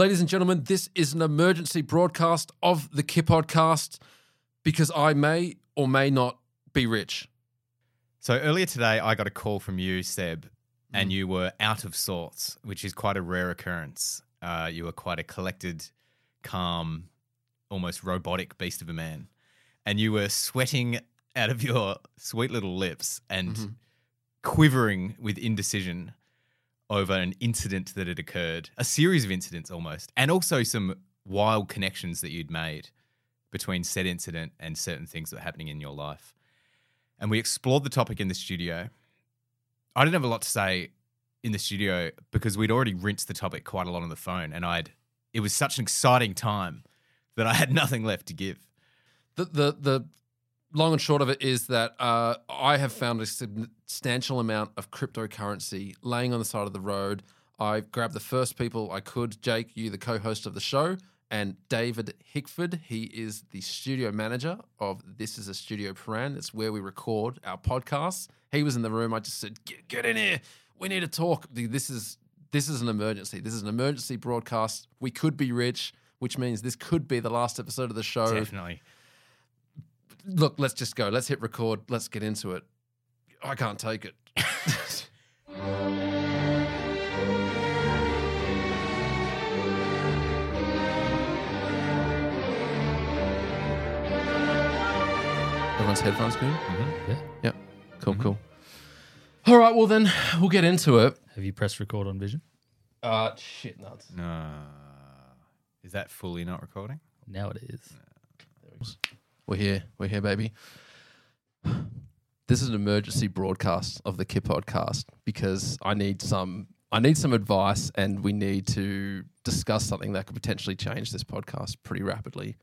Ladies and gentlemen, this is an emergency broadcast of the Kip Podcast because I may or may not be rich. So earlier today, I got a call from you, Seb, and you were out of sorts, which is quite a rare occurrence. Uh, you were quite a collected, calm, almost robotic beast of a man, and you were sweating out of your sweet little lips and quivering with indecision over an incident that had occurred, a series of incidents almost, and also some wild connections that you'd made between said incident and certain things that were happening in your life. And we explored the topic in the studio. I didn't have a lot to say in the studio because we'd already rinsed the topic quite a lot on the phone, and I'd it was such an exciting time that I had nothing left to give. The the the long and short of it is that uh, I have found a substantial amount of cryptocurrency laying on the side of the road. I grabbed the first people I could. Jake, you, the co-host of the show, and David Hickford. He is the studio manager of This Is a Studio Paran. It's where we record our podcasts. He was in the room. I just said, "Get, get in here. We need to talk. This is this is an emergency. This is an emergency broadcast. We could be rich." Which means this could be the last episode of the show Definitely. Look, let's just go. Let's hit record. Let's get into it. I can't take it. Everyone's headphones good? Mm-hmm. Yeah. Yep. Cool, cool. All right, well then we'll get into it. Have you pressed record on Vision? Uh shit nuts. No. Is that fully not recording? Now it is. We're here. We're here, baby. This is an emergency broadcast of the Kip podcast because I need some I need some advice and we need to discuss something that could potentially change this podcast pretty rapidly.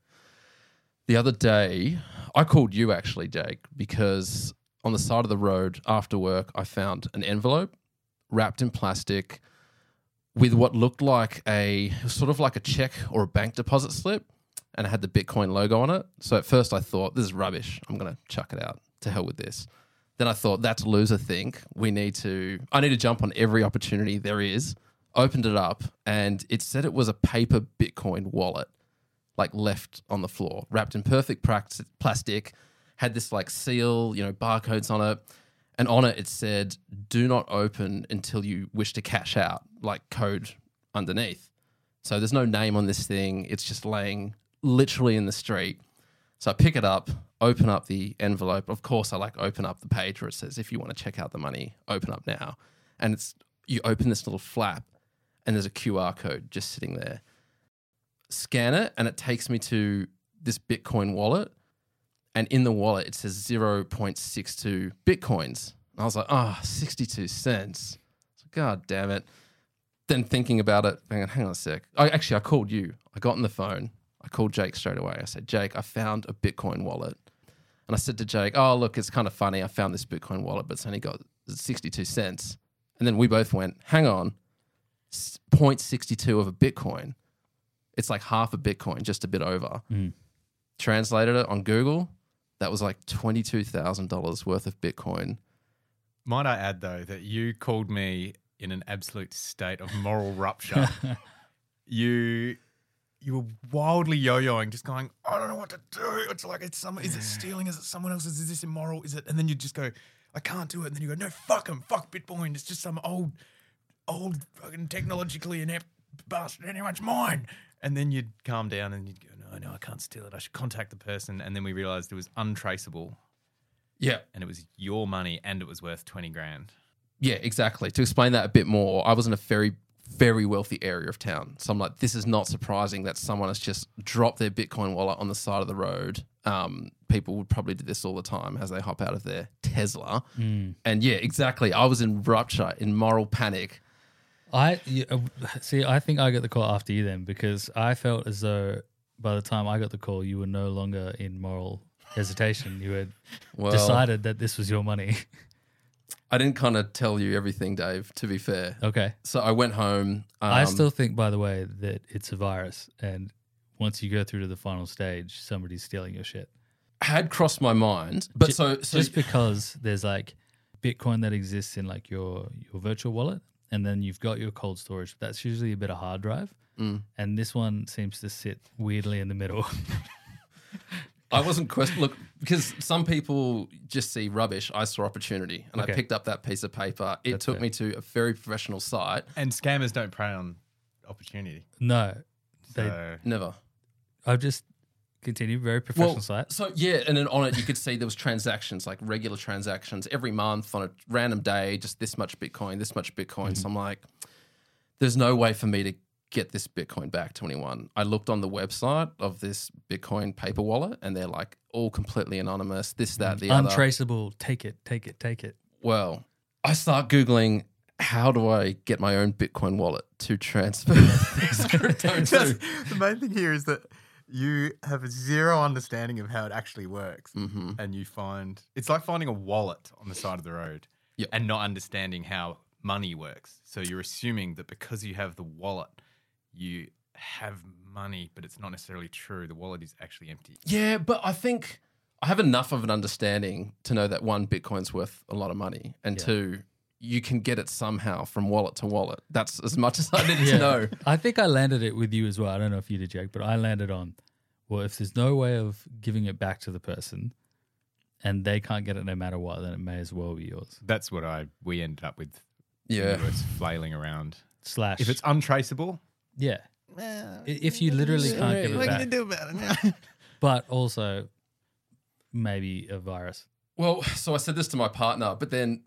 The other day, I called you actually, Jake, because on the side of the road after work, I found an envelope wrapped in plastic with what looked like a sort of like a check or a bank deposit slip and it had the Bitcoin logo on it. So at first I thought, this is rubbish. I'm going to chuck it out. To hell with this. Then I thought, that's loser think. We need to, I need to jump on every opportunity there is. Opened it up and it said it was a paper Bitcoin wallet, like left on the floor, wrapped in perfect plastic, had this like seal, you know, barcodes on it. And on it, it said, do not open until you wish to cash out, like code underneath. So there's no name on this thing. It's just laying literally in the street. So I pick it up, open up the envelope. Of course, I like open up the page where it says, if you want to check out the money, open up now. And it's you open this little flap and there's a QR code just sitting there. Scan it and it takes me to this Bitcoin wallet. And in the wallet, it says 0.62 Bitcoins. And I was like, oh, 62 cents. God damn it then thinking about it, hang on, hang on a sec. I actually I called you. I got on the phone. I called Jake straight away. I said, Jake, I found a Bitcoin wallet. And I said to Jake, Oh, look, it's kind of funny. I found this Bitcoin wallet, but it's only got 62 cents. And then we both went, hang on, s- 0.62 of a Bitcoin. It's like half a Bitcoin, just a bit over. Mm. Translated it on Google. That was like $22,000 worth of Bitcoin. Might I add though that you called me in an absolute state of moral rupture. you you were wildly yo-yoing, just going, I don't know what to do. It's like it's some is it stealing? Is it someone else's? Is this immoral? Is it? And then you just go, I can't do it. And then you go, No, fuck him, fuck Bitcoin. It's just some old, old fucking technologically inept bastard. Anyway, it's mine. And then you'd calm down and you'd go, No, no, I can't steal it. I should contact the person. And then we realized it was untraceable Yeah. and it was your money and it was worth twenty grand. Yeah, exactly. To explain that a bit more, I was in a very, very wealthy area of town. So I'm like, this is not surprising that someone has just dropped their Bitcoin wallet on the side of the road. Um, people would probably do this all the time as they hop out of their Tesla. Mm. And yeah, exactly. I was in rupture, in moral panic. I uh, see. I think I got the call after you then because I felt as though by the time I got the call, you were no longer in moral hesitation. You had Well, decided that this was your money. I didn't kind of tell you everything, Dave, to be fair. okay. So I went home. Um, I still think, by the way, that it's a virus, and once you go through to the final stage, somebody's stealing your shit. had crossed my mind. But so, so just because there's like Bitcoin that exists in like your your virtual wallet, and then you've got your cold storage. That's usually a bit of hard drive, Mm. and this one seems to sit weirdly in the middle. I wasn't question look because some people just see rubbish. I saw opportunity, and Okay. I picked up that piece of paper. It That's took fair. me to a very professional site. And scammers don't prey on opportunity. no, they, So Never. I'll just continued Very professional site. So yeah, and then on it you could see there was transactions, like regular transactions every month on a random day, just this much Bitcoin, this much Bitcoin. Mm-hmm. So I'm like, there's no way for me to get this Bitcoin back to anyone. I looked on the website of this Bitcoin paper wallet and they're like all completely anonymous, this, that, the other. Untraceable. Take it. Take it. Take it. Well, I start Googling how do I get my own Bitcoin wallet to transfer this crypto to? the main thing here is that you have zero understanding of how it actually works, hmm and you find it's like finding a wallet on the side of the road, Yep. and not understanding how money works. So you're assuming that because you have the wallet, you have money, but it's not necessarily true. The wallet is actually empty. Yeah, but I think I have enough of an understanding to know that one, Bitcoin's worth a lot of money, and Yeah. two, you can get it somehow from wallet to wallet. That's as much as I needed to know. I think I landed it with you as well. I don't know if you did, Jake, but I landed on well, if there's no way of giving it back to the person and they can't get it no matter what, then it may as well be yours. That's what I we ended up with. Yeah. we were flailing around. Slash. If it's untraceable, yeah. I- If you literally can't give it back, do about it now? but also maybe a virus. Well, so I said this to my partner, but then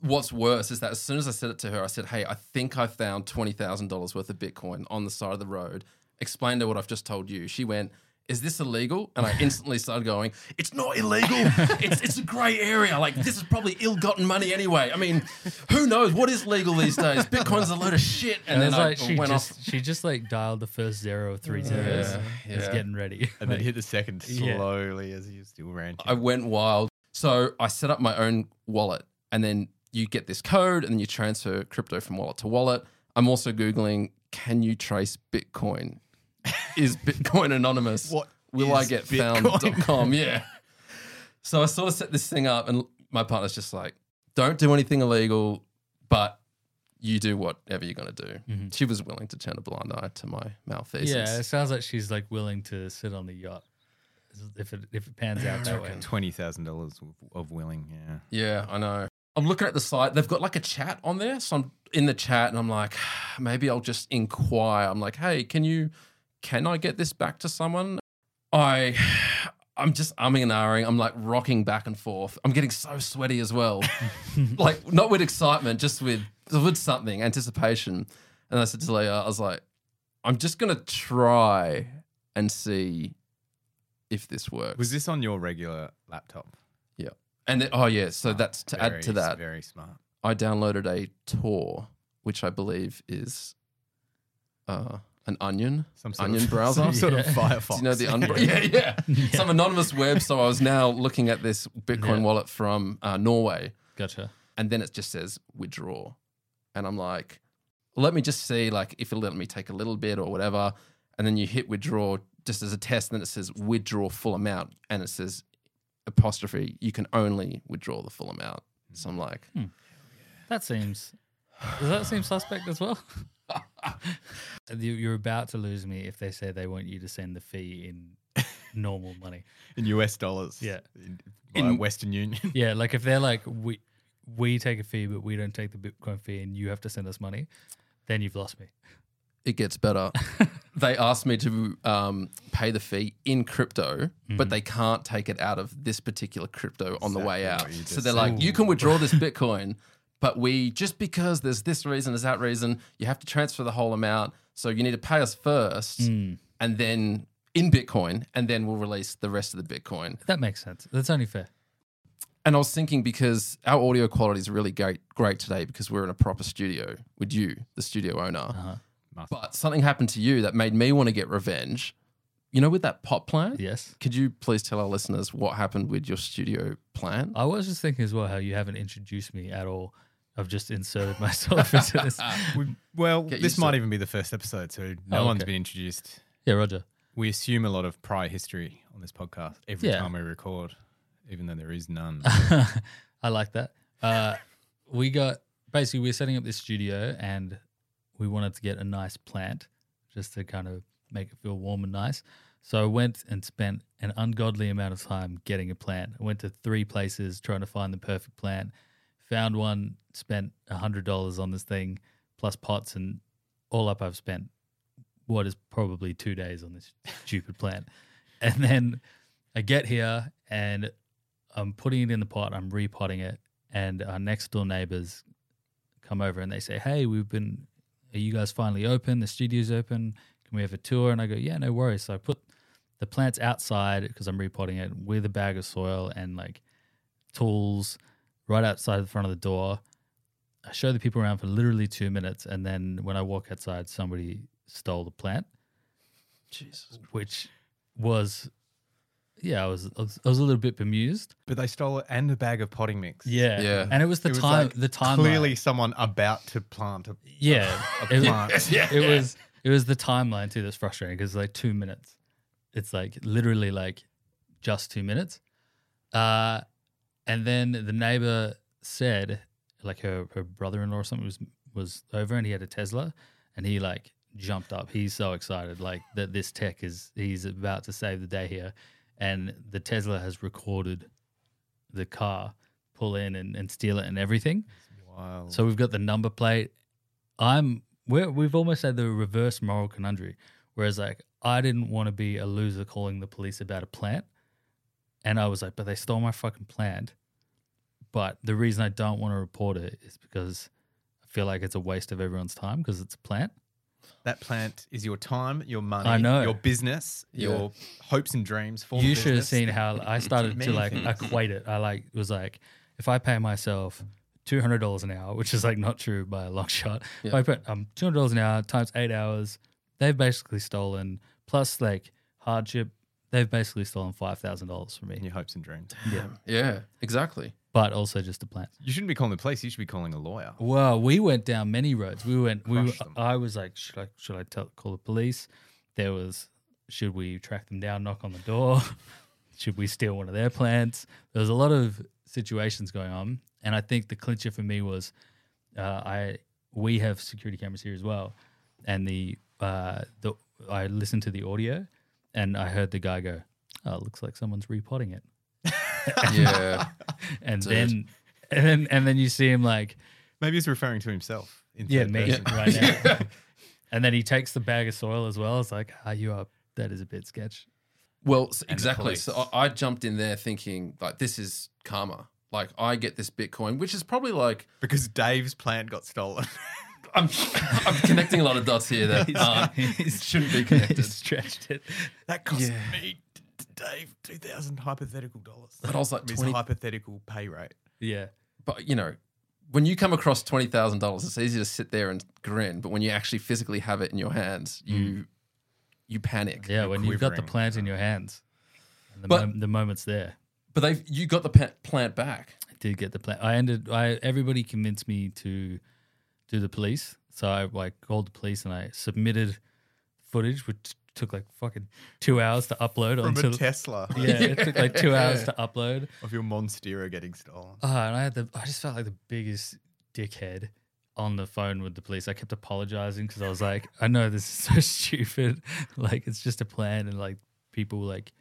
what's worse is that as soon as I said it to her, I said, Hey, I think I found $20,000 worth of Bitcoin on the side of the road. Explained to her what I've just told you. She went, Is this illegal? And I instantly started going, It's not illegal. it's, it's a gray area. Like, this is probably ill gotten money anyway. I mean, who knows what is legal these days? Bitcoin's a load of shit. And And, then it's I she went just off. she just like dialed the first zero of three zeros. Yeah, Is yeah. getting ready. and then hit the second Yeah. slowly as you still ran. I went wild. So I set up my own wallet, and then you get this code, and then you transfer crypto from wallet to wallet. I'm also googling: Can you trace Bitcoin? Is Bitcoin anonymous? What will I is get Bitcoin? found.com? Yeah. So I sort of set this thing up, and my partner's just like, "Don't do anything illegal, but." You do whatever you're going to do. Mhm. She was willing to turn a blind eye to my malfeasance. Yeah, it sounds like she's like willing to sit on the yacht if it if it pans out that way. Twenty thousand dollars of willing. Yeah. Yeah, I know. I'm looking at the site. They've got like a chat on there. So I'm in the chat and I'm like, maybe I'll just inquire. I'm like, hey, can you, can I get this back to someone? I, I'm just umming and ahhing. I'm like rocking back and forth. I'm getting so sweaty as well. like not with excitement, just with with something anticipation. And I said to Leah, I was like, I'm just gonna try and see if this works. Was this on your regular laptop? Yeah. And then, oh yeah, so that's to Very, add to that. Very smart. I downloaded a Tor, which I believe is uh, an Onion. Some sort Onion of, browser? Some sort of Firefox. Do you know the un- yeah, yeah, Yeah. some anonymous web. So I was now looking at this Bitcoin Yeah. wallet from uh, Norway, Gotcha. and then it just says withdraw, and I'm like, let me just see like if it'll let me take a little bit or whatever, and then you hit withdraw just as a test, and then it says withdraw full amount, and it says apostrophe you can only withdraw the full amount. So I'm like, That seems. Does that seem suspect as well? You- You're about to lose me if they say they want you to send the fee in normal money. in US dollars. Yeah. In, In- Western Union. Yeah, like if they're like we we take a fee but we don't take the Bitcoin fee and you have to send us money, then you've lost me. it gets better. they asked me to um, pay the fee in crypto, but they can't take it out of this particular crypto on the way out. So they're said. like, you can withdraw this Bitcoin, but we just because there's this reason, there's that reason, you have to transfer the whole amount. So you need to pay us first, Mm. and then in Bitcoin, and then we'll release the rest of the Bitcoin. That makes sense. That's only fair. And I was thinking because our audio quality is really great, great today because we're in a proper studio with you, the studio owner. Uh-huh. But something happened to you that made me want to get revenge. You know, with that pot plant? Yes. Could you please tell our listeners what happened with your studio plan? I was just thinking as well how you haven't introduced me at all. I've just inserted myself into this. We- well, Get this used to might it. even be the first episode, so no Oh, one's okay. been introduced. Yeah, Roger. We assume a lot of prior history on this podcast every Yeah. time we record, even though there is none. I like that. Uh, we got basically we we're setting up this studio and we wanted to get a nice plant just to kind of make it feel warm and nice. So I went and spent an ungodly amount of time getting a plant. I went to three places trying to find the perfect plant. Found one, spent hundred dollars on this thing, plus pots, and all up I've spent what is probably two days on this stupid plant. And then I get here and I'm putting it in the pot, I'm repotting it, and our next door neighbors come over and they say, Hey, we've been are you guys finally open? The studio's open. Can we have a tour? And I go, Yeah, no worries. So I put the plants outside because I'm repotting it with a bag of soil and like tools right outside the front of the door. I show the people around for literally two minutes, and then when I walk outside, somebody stole the plant, Jesus. which was, yeah, I was I was, I was a little bit bemused. But they stole it and a bag of potting mix. Yeah, Yeah. and it was the It was time. like the time Clearly, someone about to plant a, yeah, a it, plant. Yeah. it was it was the timeline too that's frustrating because like two minutes it's like literally like just two minutes uh and then the neighbor said like her her brother-in-law or something was was over and he had a tesla and he like jumped up he's so excited like that this tech is he's about to save the day here and the tesla has recorded the car pull in and, and steal it and everything Wow. so we've got the number plate. I'm we're, we've almost had the reverse moral conundrum. Whereas like I didn't want to be a loser calling the police about a plant, and I was like, but they stole my fucking plant. But the reason I don't want to report it is because I feel like it's a waste of everyone's time because it's a plant. that plant is your time, your money, I know. your business, Yeah. your hopes and dreams. For you the should have seen how I started to like things. equate it. I like was like, if I pay myself two hundred dollars an hour, which is like not true by a long shot. If I put um two hundred dollars an hour times eight hours, they've basically stolen plus like hardship. They've basically stolen five thousand dollars from me. your hopes and dreams. Yeah, Yeah, exactly. but also just a plant. You shouldn't be calling the police. You should be calling a lawyer. Well, we went down many roads. We went. We. Crushed them. I was like, should I? Should I tell, call the police? There was. Should we track them down? Knock on the door. should we steal one of their plants? There was a lot of situations going on, and I think the clincher for me was, uh, I we have security cameras here as well, and the uh, the I listened to the audio, and I heard the guy go, "Oh, it looks like someone's repotting it," Yeah. and Dude. then and then and then you see him like. Maybe he's referring to himself. In Yeah, third me person. right now. and then he takes the bag of soil as well. It's like, ah, you are. That is a bit sketch. Well, And exactly. So I, I jumped in there thinking like this is karma. Like I get this Bitcoin, which is probably like Because Dave's plant got stolen. I'm I'm connecting a lot of dots here that uh, shouldn't be connected. He stretched it. that cost Yeah. me, d- d- Dave, two thousand hypothetical dollars. But I was like, His 20 hypothetical pay rate. Yeah. But you know, when you come across twenty thousand dollars, it's easy to sit there and grin. But when you actually physically have it in your hands, you you panic. Yeah. You're When you've got the quivering. plant in your hands, and the, But- mom- the moment's there. But they've you got the pa- plant back. I did get the plant. I ended. I everybody convinced me to do the police, so I like called the police and I submitted footage, which took like fucking two hours to upload From onto. a Tesla yeah, it took like two hours to upload. of your Monstera getting stolen. Oh, and I had the I just felt like the biggest dickhead on the phone with the police. I kept apologizing because I was like, I know this is so stupid. Like it's just a plan, and like people like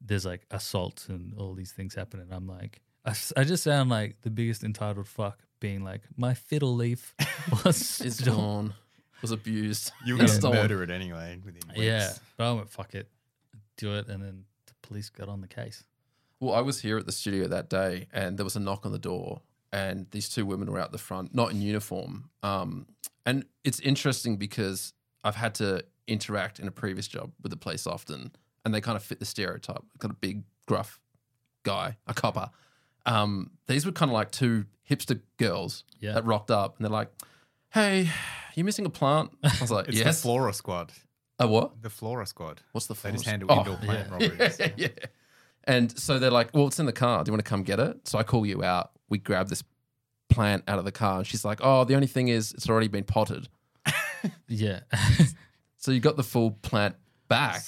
there's like assaults and all these things happen, and I'm like, "I just sound like the biggest entitled fuck, being like, my fiddle leaf was It's stolen." gone. Was abused. You were going to stolen. murder it anyway within weeks. Yeah, but I went fuck it, do it, and then the police got on the case. Well, I was here at the studio that day, and there was a knock on the door, and these two women were out the front, not in uniform. Um, and it's interesting because I've had to interact in a previous job with the police often, and they kind of fit the stereotype. Got a big, gruff guy, a copper. Um, these were kind of like two hipster girls Yeah. that rocked up, and they're like, "Hey, you missing a plant?" I was like, It's "Yes." the Flora Squad. a what? The Flora Squad. What's the? They just handle Oh, indoor plant yeah. robberies. yeah, yeah. And so they're like, "Well, it's in the car. Do you want to come get it?" So I call you out. We grab this plant out of the car, and she's like, "Oh, the only thing is, it's already been potted." Yeah. So you got the full plant back.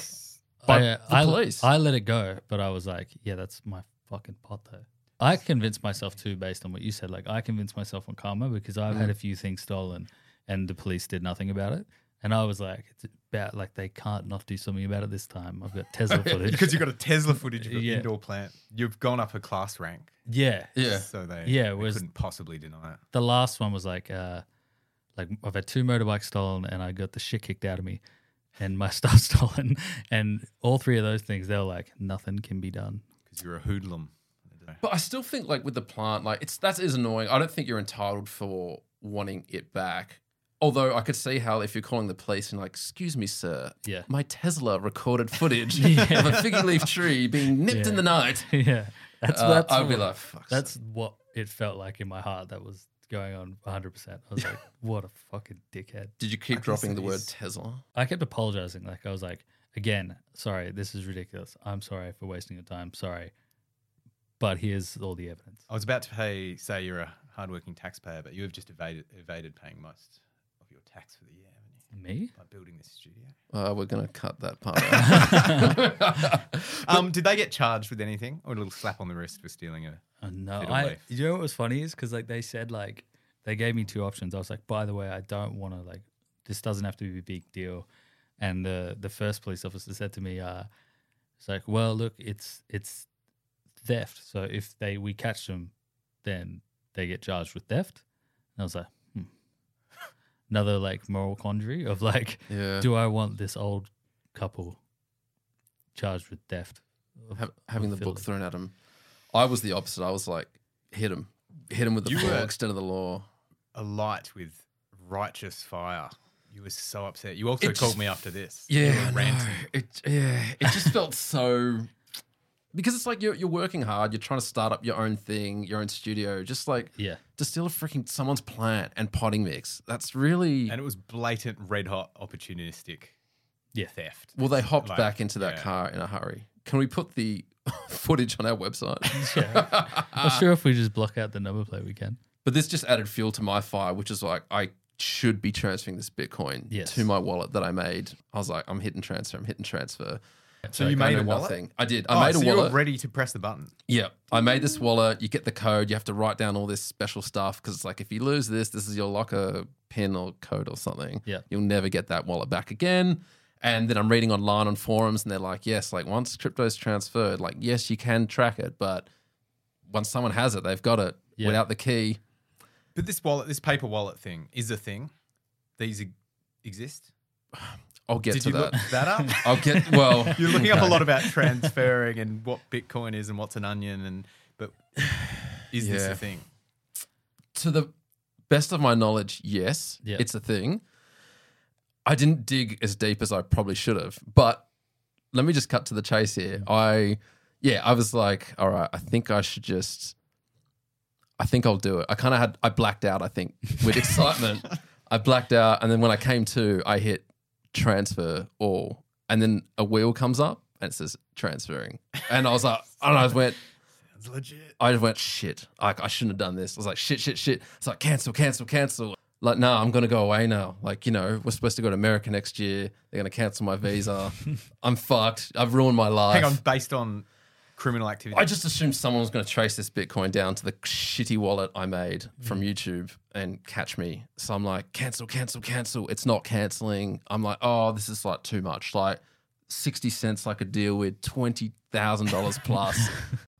By I, the I, police. I let it go, but I was like, yeah, that's my fucking pot though. I convinced myself too, based on what you said. Like I convinced myself on karma because I've Mm. had a few things stolen, and the police did nothing about it. And I was like, it's about like they can't not do something about it this time. I've got Tesla footage. Because you've got a Tesla footage of an Yeah. indoor plant. You've gone up a class rank. yeah, Yeah. So they, Yeah, they whereas- couldn't possibly deny it. the last one was like, uh, like I've had two motorbikes stolen, and I got the shit kicked out of me, and my stuff stolen, and all three of those things, they're like, nothing can be done. Because you're a hoodlum. But I still think like with the plant, like it's that is annoying. I don't think you're entitled for wanting it back. Although I could see how if you're calling the police and like, excuse me, sir, Yeah. my Tesla recorded footage Yeah. of a figgy leaf tree being nipped in Yeah. the night. yeah, that's Uh, that's I'd be what- like, fuck. That's what it felt like in my heart. That was going on 100. percent I was like, what a fucking dickhead. Did you keep I dropping the word. Tesla? I kept apologizing. Like I was like, again, sorry, this is ridiculous. I'm sorry for wasting your time. Sorry, but here's all the evidence. I was about to pay, say you're a hardworking taxpayer, but you have just evaded, evaded paying most of your tax for the year, haven't you? Me? By building this studio. Uh, we're gonna cut that part out. Um, did they get charged with anything, or a little slap on the wrist for stealing a? Oh, no, I. leaf. You know what was funny is because like they said like they gave me two options. I was like, by the way, I don't want to like this doesn't have to be a big deal. And the the first police officer said to me, uh, it's like, well, look, it's it's theft. So if they we catch them, then they get charged with theft. And I was like, hmm. another like moral quandary of like, yeah. do I want this old couple charged with theft? of- Ha- having the book thrown at him. I was the opposite. I was like, hit him, hit him with the You full were- extent of the law. alight with righteous fire. You were so upset. You also It called just- me after this. Yeah, You were I know. It yeah, it just felt so because it's like you're you're working hard, you're trying to start up your own thing, your own studio, just like Yeah. to steal a freaking someone's plant and potting mix. That's really And it was blatant, red hot, opportunistic Yeah. theft. well. They hopped Like, back into that yeah. car in a hurry. Can we put the footage on our website? Yeah. I'm sure if we just block out the number plate, we can. But this just added fuel to my fire, which is like I should be transferring this Bitcoin Yes. to my wallet that I made. I was like, I'm hitting transfer, I'm hitting transfer. So you made a wallet? nothing. I did. I Oh, made a so you wallet. were ready to press the button. Yeah, I made this wallet. You get the code. You have to write down all this special stuff because it's like if you lose this, this is your locker pin or code or something. Yeah. you'll never get that wallet back again. And then I'm reading online on forums, and they're like, yes, like once crypto's transferred, like yes, you can track it, but once someone has it, they've got it Yeah. without the key. But this wallet, this paper wallet thing, is a thing. These e- exist. I'll get Did to you that. look that up? I'll get well. You're looking up a lot about transferring and what Bitcoin is and what's an onion, and but is this a thing? to the best of my knowledge, yes, Yeah. it's a thing. I didn't dig as deep as I probably should have, but let me just cut to the chase here. Mm. I, yeah, I was like, all right, I think I should just, I think I'll do it. I kind of had, I blacked out, I think, with excitement. I blacked out. And then when I came to, I hit transfer all. And then a wheel comes up and it says transferring. And I was like, I don't know, I just went, It's legit. I just went shit. Like I shouldn't have done this. I was like shit, shit, shit. It's like cancel, cancel, cancel. Like no, I'm gonna go away now. Like you know, we're supposed to go to America next year. They're gonna cancel my visa. I'm fucked. I've ruined my life. Hang on, based on criminal activity. I just assumed someone was going to trace this Bitcoin down to the shitty wallet I made from Mm. YouTube and catch me. So I'm like, cancel, cancel, cancel. It's not canceling. I'm like, oh, this is like too much. Like 60 cents I could deal with, $20,000 plus.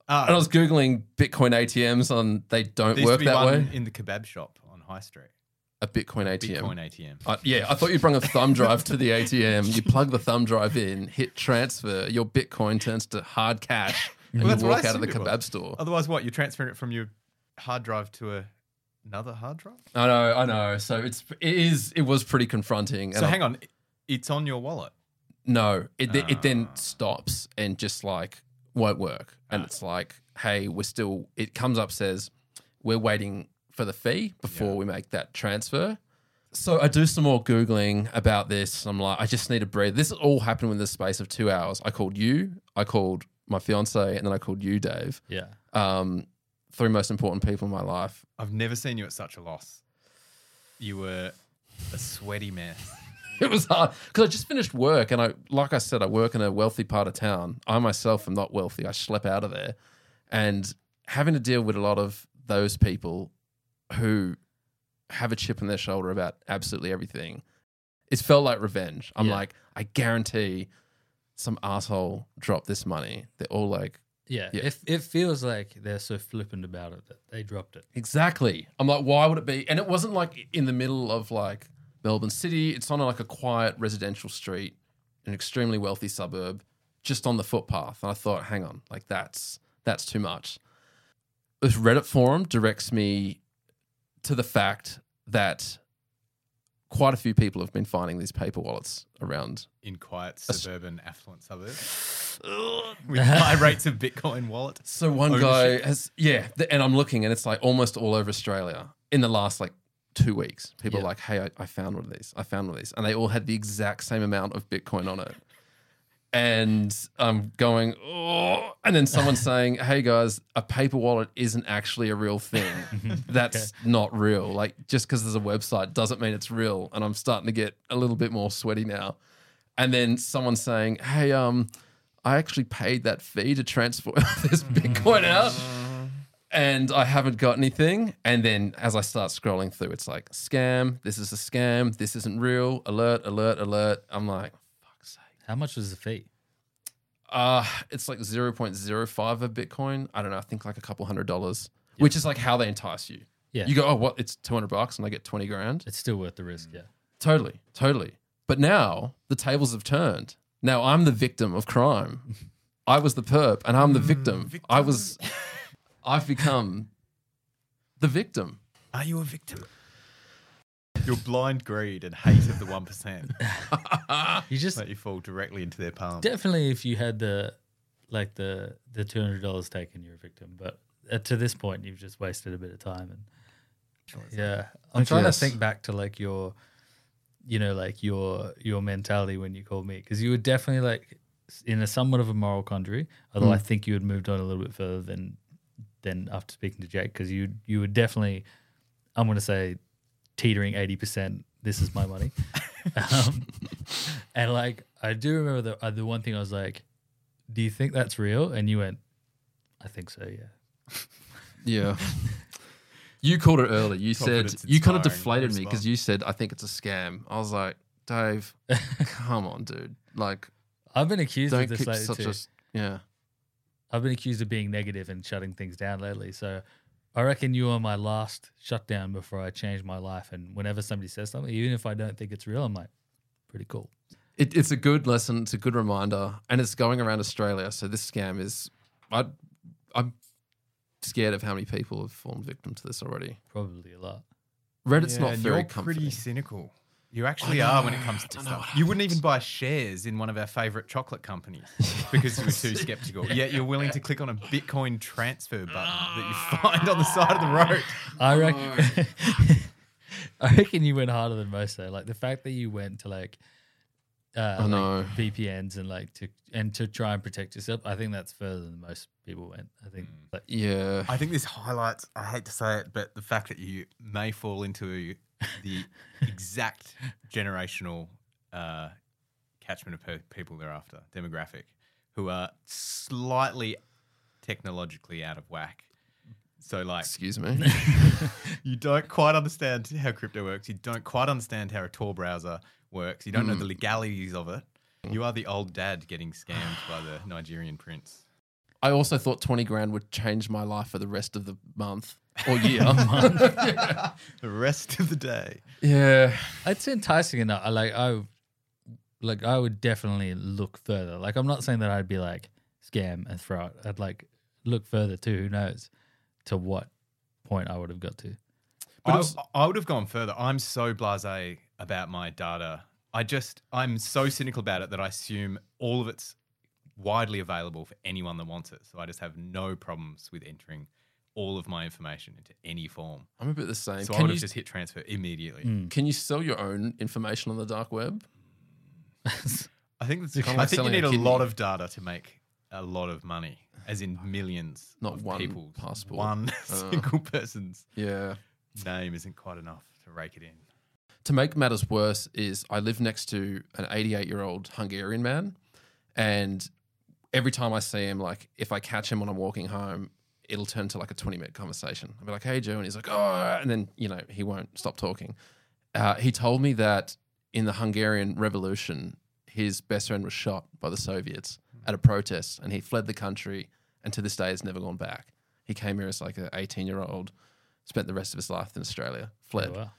Ah, and I was Googling Bitcoin ATMs on they don't there used to work be that one way. in the kebab shop on High Street. A Bitcoin ATM. Bitcoin ATM. I- yeah, I thought you'd bring a thumb drive to the ATM. You plug the thumb drive in, hit transfer, your Bitcoin turns to hard cash, and Well, you walk out of the kebab was. store. Otherwise, what? You're transferring it from your hard drive to a, another hard drive? I know, I know. So it's it is it was pretty confronting. So hang on, it's on your wallet. No, it it then Ah. stops and just like won't work, and it's like, hey, we're still. It comes up says we're waiting for the fee before we make that transfer. So I do some more googling about this. I'm like, I just need to breathe. This all happened within the space of two hours. I called you, I called my fiance, and then I called you, Dave. Yeah. Um, three most important people in my life. I've never seen you at such a loss. You were a sweaty mess. it was hard because I just finished work, and I, like I said, I work in a wealthy part of town. I myself am not wealthy. I schlep out of there, and having to deal with a lot of those people who have a chip on their shoulder about absolutely everything. It's felt like revenge. I'm Yeah. like, I guarantee some asshole dropped this money. They're all like, Yeah, Yeah. It, it feels like they're so flippant about it that they dropped it. Exactly. I'm like, why would it be? And it wasn't like in the middle of like Melbourne City. It's on like a quiet residential street, an extremely wealthy suburb, just on the footpath. And I thought, hang on, like that's that's too much. This Reddit forum directs me to the fact that quite a few people have been finding these paper wallets around. In quiet suburban affluent suburbs with high rates of Bitcoin wallet. So one Ownership. guy has, yeah, th- and I'm looking, and it's like almost all over Australia in the last like two weeks. People Yeah. are like, "Hey, I, I found one of these. I found one of these," and they all had the exact same amount of Bitcoin on it. And I'm going, oh, and then someone saying, "Hey guys, a paper wallet isn't actually a real thing. That's not real. Like just because there's a website doesn't mean it's real." And I'm starting to get a little bit more sweaty now. And then someone saying, "Hey, um." I actually paid that fee to transfer this Bitcoin out and I haven't got anything. And then as I start scrolling through, it's like, scam, this is a scam, this isn't real, alert, alert, alert. I'm like. How much was the fee? Uh, it's like 0.05 of Bitcoin. I don't know, I think like a couple hundred dollars, which is like how they entice you. Yeah. You go, oh, what? It's 200 bucks and I get 20 grand. It's still worth the risk. Yeah. Totally, totally. But now the tables have turned. Now I'm the victim of crime. I was the perp and I'm the victim. I was, I've become the victim. Are you a victim? Your blind greed and hate of the 1% You just let you fall directly into their palm. definitely, if you had the like the the two hundred dollars taken, you're a victim. But uh, to this point, you've just wasted a bit of time. And yeah, I'm Like, trying yes. to think back to like your, you know, like your your mentality when you called me because you were definitely like in a somewhat of a moral quandary. Although I think you had moved on a little bit further than than after speaking to Jake because you you were definitely, I'm going to say, teetering eighty percent. This is my money. um, and like I do remember the uh, the one thing I was like, "Do you think that's real?" And you went, "I think so, yeah." Yeah. You called it early. You said you kind of deflated me because you said I think it's a scam. I was like, Dave, come on, dude. Like, I've been accused of don't this keep lately such too. a yeah. I've been accused of being negative and shutting things down lately. So I reckon you were my last shutdown before I changed my life. And whenever somebody says something, even if I don't think it's real, I'm like, pretty cool. It, it's a good lesson. It's a good reminder, and it's going around Australia. So this scam is, I, I'm scared of how many people have fallen victim to this already. Probably a lot. Reddit's Yeah, not very you're comforting. pretty cynical. You actually are when it comes to I stuff. You wouldn't even buy shares in one of our favorite chocolate companies because you were too skeptical. Yet you're willing to click on a Bitcoin transfer button that you find on the side of the road. I reckon. I reckon you went harder than most though. Like the fact that you went to like, uh, I like know. VPNs and like to and to try and protect yourself. I think that's further than most people went. I think like yeah. I think this highlights, I hate to say it, but the fact that you may fall into the exact generational uh, catchment of pe- people thereafter, demographic, who are slightly technologically out of whack. So, like, Excuse me. you don't quite understand how crypto works. You don't quite understand how a Tor browser works. You don't know the legalities of it. You are the old dad getting scammed by the Nigerian prince. I also thought twenty grand would change my life for the rest of the month or year. The rest of the day. yeah. it's enticing enough. I like I like I would definitely look further. Like I'm not saying that I'd be like scam and throw it. I'd like look further too. Who knows to what point I would have got to. But I, it's- I would have gone further. I'm so blasé about my data. I just, I'm so cynical about it that I assume all of it's widely available for anyone that wants it. So I just have no problems with entering all of my information into any form. I'm a bit the same. So I can, would you, have just hit transfer immediately. Hmm. can you sell your own information on the dark web? I think that's, Kinda I like think you selling need a a kidney. lot of data to make a lot of money, as in millions. Not of one people's passport. One Uh. single person's Yeah. name isn't quite enough to rake it in. To make matters worse, is I live next to an 88 year old Hungarian man, and every time I see him, like if I catch him when I'm walking home, it'll turn to like a 20 minute conversation. I'll be like, hey, Joe. And he's like, oh, and then, you know, he won't stop talking. Uh, he told me that in the Hungarian Revolution, his best friend was shot by the Soviets at a protest and he fled the country and to this day has never gone back. He came here as like an 18 year old, spent the rest of his life in Australia, fled Oh, wow.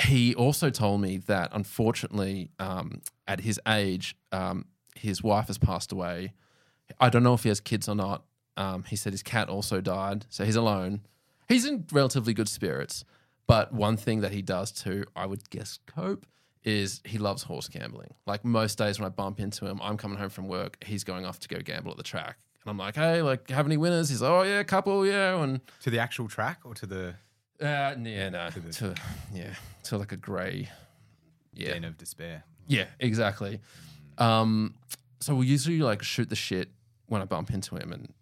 he also told me that unfortunately, um, at his age, um, his wife has passed away. I don't know if he has kids or not. Um, he said his cat also died, so he's alone. He's in relatively good spirits, but one thing that he does to, I would guess, cope is he loves horse gambling. Like most days when I bump into him, I'm coming home from work, he's going off to go gamble at the track. And I'm like, hey, like, have any winners? He's like, oh, yeah, a couple, yeah. And To the actual track or to the uh, yeah, no, To the- to yeah, to like a grey, yeah, den of despair? yeah, exactly. Um, so we usually like shoot the shit when I bump into him, and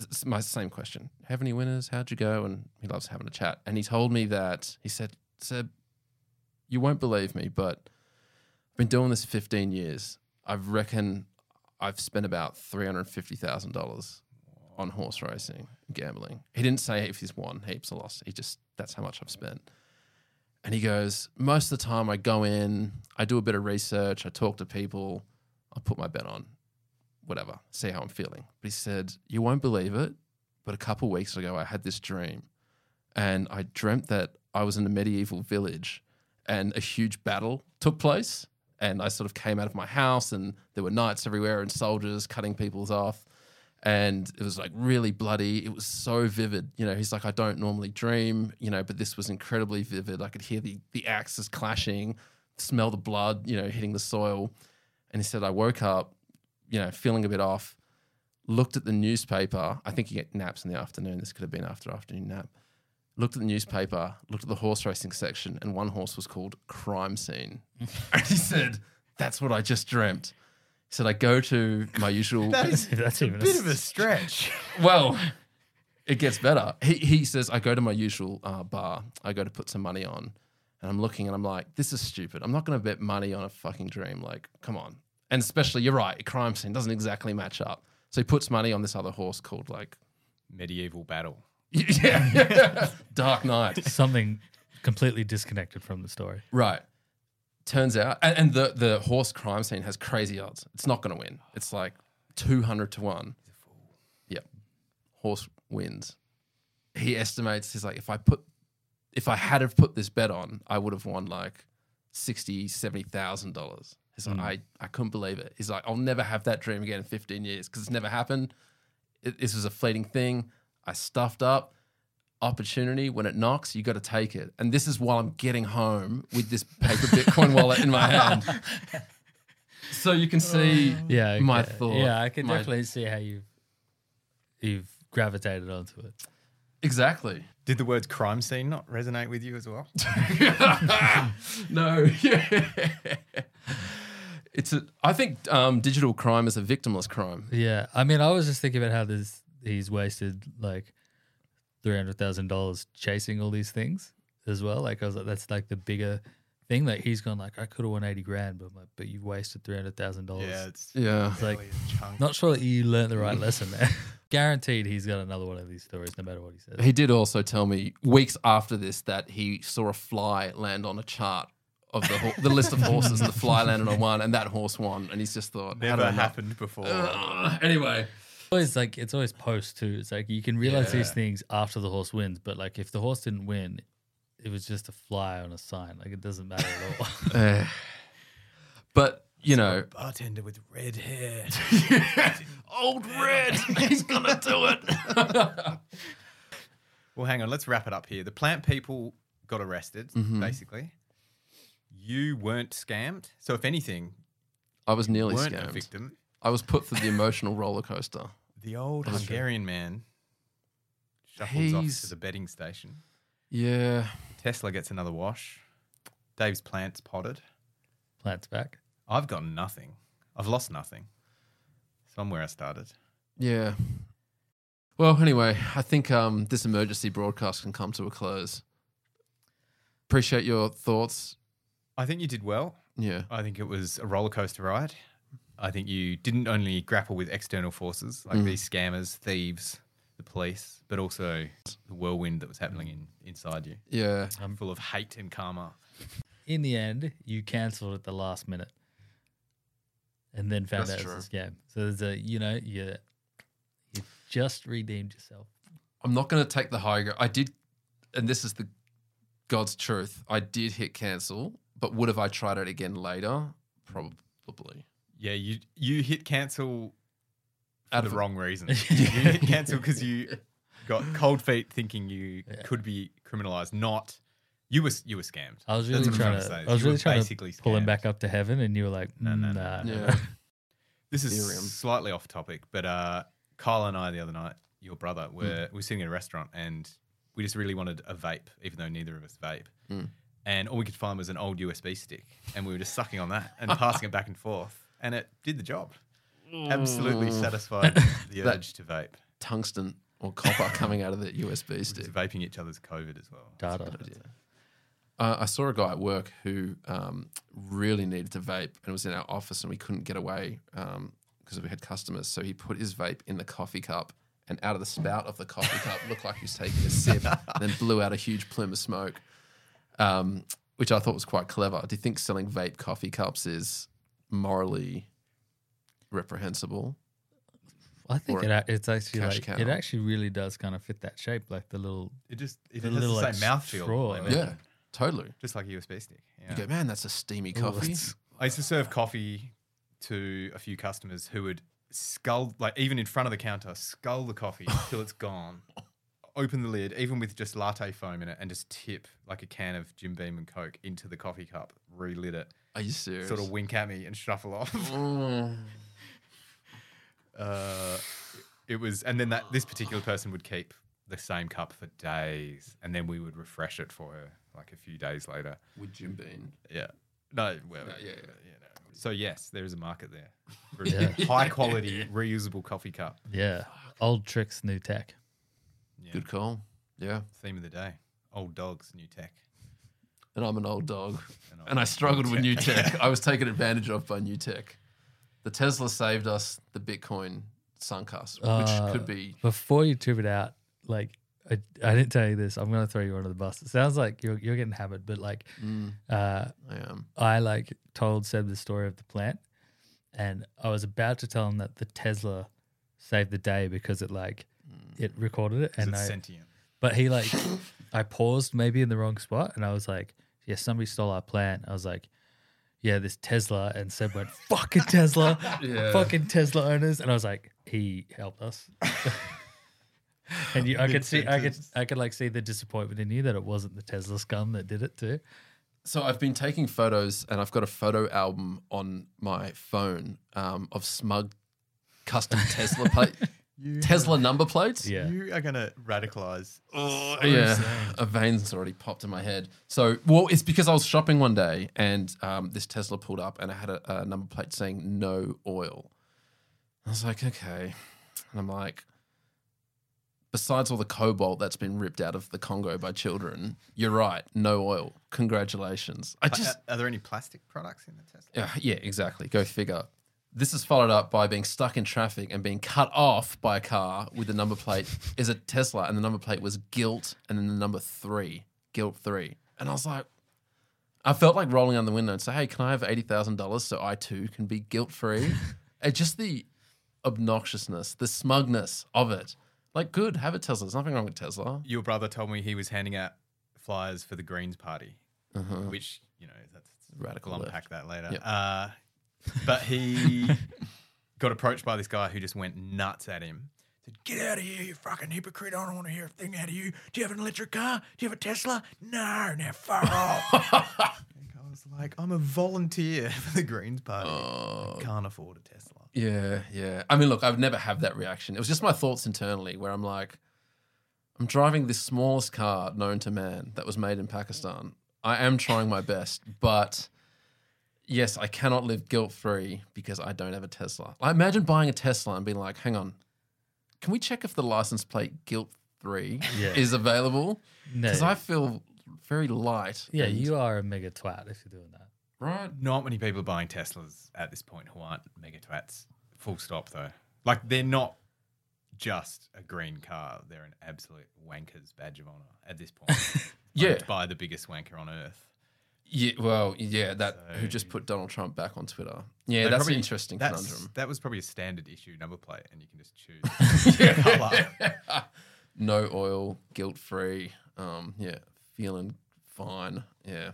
it's my same question: Have any winners? How'd you go? And he loves having a chat. And he told me that he said, "Seb, you won't believe me, but I've been doing this 15 years. I reckon I've spent about three hundred fifty thousand dollars on horse racing, gambling. He didn't say if he's won heaps or lost. He just that's how much I've spent." And he goes, most of the time I go in, I do a bit of research, I talk to people, I put my bet on, whatever, see how I'm feeling. But he said, you won't believe it, but a couple weeks ago I had this dream, and I dreamt that I was in a medieval village, and a huge battle took place, and I sort of came out of my house, and there were knights everywhere and soldiers cutting people's off, and it was like really bloody. It was so vivid. You know, he's like, I don't normally dream, you know, but this was incredibly vivid. I could hear the the axes clashing, smell the blood, you know, hitting the soil. And he said, I woke up, you know, feeling a bit off, looked at the newspaper. I think you get naps in the afternoon. This could have been after afternoon nap. Looked at the newspaper, looked at the horse racing section, and one horse was called Crime Scene. and he said, That's what I just dreamt. He said, I go to my usual. That is That's a even bit of a stretch. Well, it gets better. He, he says, I go to my usual uh, bar. I go to put some money on. And I'm looking and I'm like, this is stupid. I'm not going to bet money on a fucking dream. Like, come on. And especially, you're right, a crime scene doesn't exactly match up. So he puts money on this other horse called, like, Medieval battle. yeah, Dark Knight. something completely disconnected from the story. Right. Turns out, and, and the, the horse crime scene has crazy odds. It's not going to win. It's like 200 to 1. Yep. Horse wins. He estimates, he's like, if I put, if I had have put this bet on, I would have won like 60, 70,000 dollars. He's like, hmm. I, I couldn't believe it. He's like, I'll never have that dream again in 15 years because it's never happened. It, this was a fleeting thing. I stuffed up opportunity when it knocks, you got to take it. And this is while I'm getting home with this paper Bitcoin wallet in my hand. So you can see oh. Yeah, my okay. thought. Yeah, I can my- definitely see how you've you've gravitated onto it. exactly. Did the words crime scene not resonate with you as well? no, yeah. It's a. I think um, digital crime is a victimless crime. Yeah, I mean, I was just thinking about how this he's wasted like three hundred thousand dollars chasing all these things as well. Like I was like, that's like the bigger thing. Like he's gone like, I could have won eighty grand, but I'm like, but you wasted three hundred thousand dollars. Yeah, it's Yeah. It's like a chunk. not sure that you learned the right lesson there. Guaranteed, he's got another one of these stories, no matter what he says. He did also tell me weeks after this that he saw a fly land on a chart of the ho- the list of horses, and the fly landed on one, and that horse won. And he's just thought, how Never did I not- happened before. Ugh. anyway, always like it's always post too. It's like you can realize these things after the horse wins, but like if the horse didn't win, it was just a fly on a sign. Like it doesn't matter at all. Eh. but you know, bartender with red hair. old red, he's gonna do it. well, hang on. Let's wrap it up here. The plant people got arrested, Mm-hmm. basically. You weren't scammed. So, if anything, I was nearly weren't a scammed. victim. I was put through the emotional roller coaster. The old That's true. Hungarian man shuffles off to the betting station. Yeah, Tesla gets another wash. Dave's plants potted. Plants back. I've got nothing. I've lost nothing. Somewhere I'm where I started. yeah. Well, anyway, I think um, this emergency broadcast can come to a close. Appreciate your thoughts. I think you did well. Yeah, I think it was a roller coaster ride. I think you didn't only grapple with external forces like these scammers, thieves, the police, but also the whirlwind that was happening in inside you, Yeah. I'm full of hate and karma. In the end, you cancelled at the last minute, and then found That's out true. it was a scam. So there's a you know you you just redeemed yourself. I'm not going to take the high ground. I did, and this is the God's truth. I did hit cancel, but would have I tried it again later? Probably. Yeah, you you hit cancel for Out the of- wrong reason. you hit cancel because you got cold feet, thinking you Yeah. could be criminalized. Not you were you were scammed. I was That's really what I'm trying trying to. to say, I was you really were trying to basically pull him scammed. back up to heaven, and you were like, No, no, "Mm, no, nah, no. nah, Yeah. nah." This is Ethereum. slightly off topic, but uh, Kyle and I the other night, your brother, were we were sitting in a restaurant and we just really wanted a vape, even though neither of us vape. Mm. And all we could find was an old USB stick, and we were just sucking on that and passing it back and forth, and it did the job. Absolutely satisfied the That- urge to vape. Tungsten or copper coming out of the USB We're stick. just vaping each other's COVID as well. Data. That's a good idea. Uh, I saw a guy at work who um, really needed to vape and was in our office and we couldn't get away because we had customers. So he put his vape in the coffee cup and out of the spout of the coffee cup looked like he was taking a sip and then blew out a huge plume of smoke, um, which I thought was quite clever. Do you think selling vape coffee cups is morally reprehensible? I think Or it, it's actually like cow. it actually really does kind of fit that shape, like the little. It just it The has little, the like, same mouthfeel. straw. I Yeah. Totally. just like a USB stick. Yeah. You go, man, that's a steamy coffee. that's- I used to serve coffee to a few customers who would scull, like even in front of the counter, scull the coffee till it's gone. Open the lid, even with just latte foam in it, and just tip like a can of Jim Beam and Coke into the coffee cup, relit it, Are you serious? sort of wink at me and shuffle off. Mm. uh, it was, and then that this particular person would keep the same cup for days, and then we would refresh it for her like a few days later. With Jim Beam. Yeah. No, well, No, yeah, yeah. you know. So yes, there is a market there for Yeah. a high quality reusable coffee cup. Yeah, old tricks, new tech. Yeah. Good call. Yeah. Theme of the day: old dogs, new tech. And I'm an old dog. And And I struggled with new tech. tech. I was taken advantage of by new tech. The Tesla saved us, the Bitcoin sunk us, which Uh, could be. Before you trip it out, like I, I didn't tell you this. I'm gonna throw you under the bus. It sounds like you're you're getting hammered, but like Mm, uh, I am. I like told Seb the story of the plant, and I was about to tell him that the Tesla saved the day because it like it recorded it and it I, sentient? but he like I paused maybe in the wrong spot, and I was like, yeah, somebody stole our plant. I was like. Yeah, this Tesla, and Seb went, "Fucking Tesla, Yeah. fucking Tesla owners," and I was like, "He helped us." and you, I could see, I could, I could like see the disappointment in you that it wasn't the Tesla scum that did it too. So I've been taking photos, and I've got a photo album on my phone um, of smug custom Tesla plate, You, Tesla number plates. Yeah, You are gonna radicalize. Oh, yeah, a vein's already popped in my head. So, well, it's because I was shopping one day and um, this Tesla pulled up and it had a, a number plate saying no oil. I was like, okay. And I'm like, besides all the cobalt that's been ripped out of the Congo by children, you're right, no oil. Congratulations. I just, are, are there any plastic products in the Tesla? yeah, yeah, exactly. Go figure. This is followed up by being stuck in traffic and being cut off by a car with the number plate is a Tesla, and the number plate was guilt, and then the number three, guilt three. And I was like, I felt like rolling down the window and say, "Hey, can I have eighty thousand dollars so I too can be guilt free?" and just the obnoxiousness, the smugness of it. Like, good, have a Tesla. There's nothing wrong with Tesla. Your brother told me he was handing out flyers for the Greens Party, Uh-huh. which you know that's Radical We'll unpack that later. Yep. Uh, but he got approached by this guy who just went nuts at him. Said, "Get out of here, you fucking hypocrite! I don't want to hear a thing out of you. Do you have an electric car? Do you have a Tesla? No, now far off." I was like, "I'm a volunteer for the Greens Party. Oh. I can't afford a Tesla." Yeah, yeah. I mean, look, I've never had that reaction. It was just my thoughts internally where I'm like, I'm driving this smallest car known to man that was made in Pakistan. I am trying my best, but yes, I cannot live guilt free because I don't have a Tesla. I imagine buying a Tesla and being like, hang on, can we check if the license plate guilt free Yeah. is available? no, Because I feel very light. yeah, you are a mega twat if you're doing that. right. Not many people are buying Teslas at this point who aren't mega twats. Full stop, though. Like they're not just a green car, they're an absolute wanker's badge of honor at this point. Yeah. Owned by the biggest wanker on earth. Yeah, well, yeah, that who just put Donald Trump back on Twitter. Yeah, They that's probably- an interesting that's- conundrum. That was probably a standard issue number plate, and you can just choose color. no oil, guilt free. Um, yeah, feeling fine. Yeah,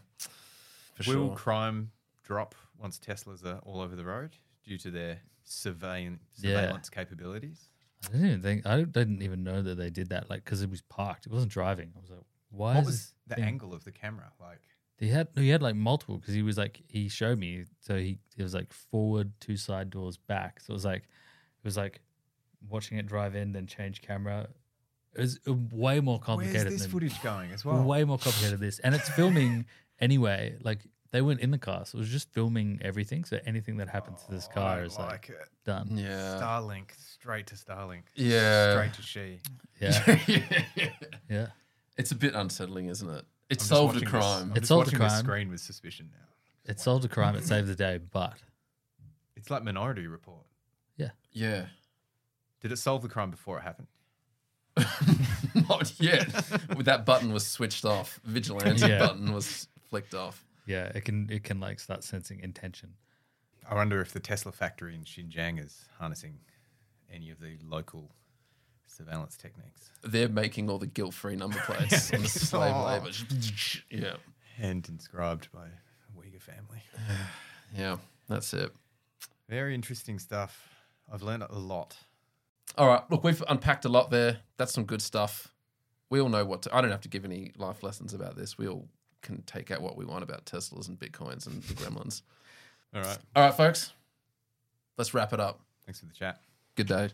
for Will sure. crime drop once Teslas are all over the road due to their surveillance, Yeah. surveillance capabilities? I didn't even think. I didn't even know that they did that. Like, because it was parked. It wasn't driving. I was like, why What is was this the thing- angle of the camera like? He had he had like multiple because he was like he showed me so he it was like forward two side doors back so it was like it was like watching it drive in then change camera it was uh, way more complicated. Where's this than footage going as well? way more complicated than this and it's filming anyway like they weren't in the car so it was just filming everything so anything that happens to this Oh, I car don't is like, like it. done Yeah, Starlink, straight to Starlink. Yeah. Straight to she. yeah yeah. yeah It's a bit unsettling, isn't it? It I'm solved a watching this- crime. I'm It solved a watching this crime. screen with suspicion now. it solved a crime it saved the day but It's like Minority Report. Yeah. Yeah, Did it solve the crime before it happened? not yet. With that button was switched off. Vigilante Yeah. button was flicked off. yeah it can it can like start sensing intention I wonder if the Tesla factory in Xinjiang is harnessing any of the local surveillance techniques. They're making all the guilt-free number plates on the slave Oh. labor. Yeah, Hand inscribed by a Uyghur family. yeah, that's it. Very interesting stuff. I've learned a lot. All right, look, we've unpacked a lot there. That's some good stuff. We all know what to. I don't have to give any life lessons about this. We all can take out what we want about Teslas and bitcoins and the gremlins. All right. All right, folks, let's wrap it up. Thanks for the chat. Good day.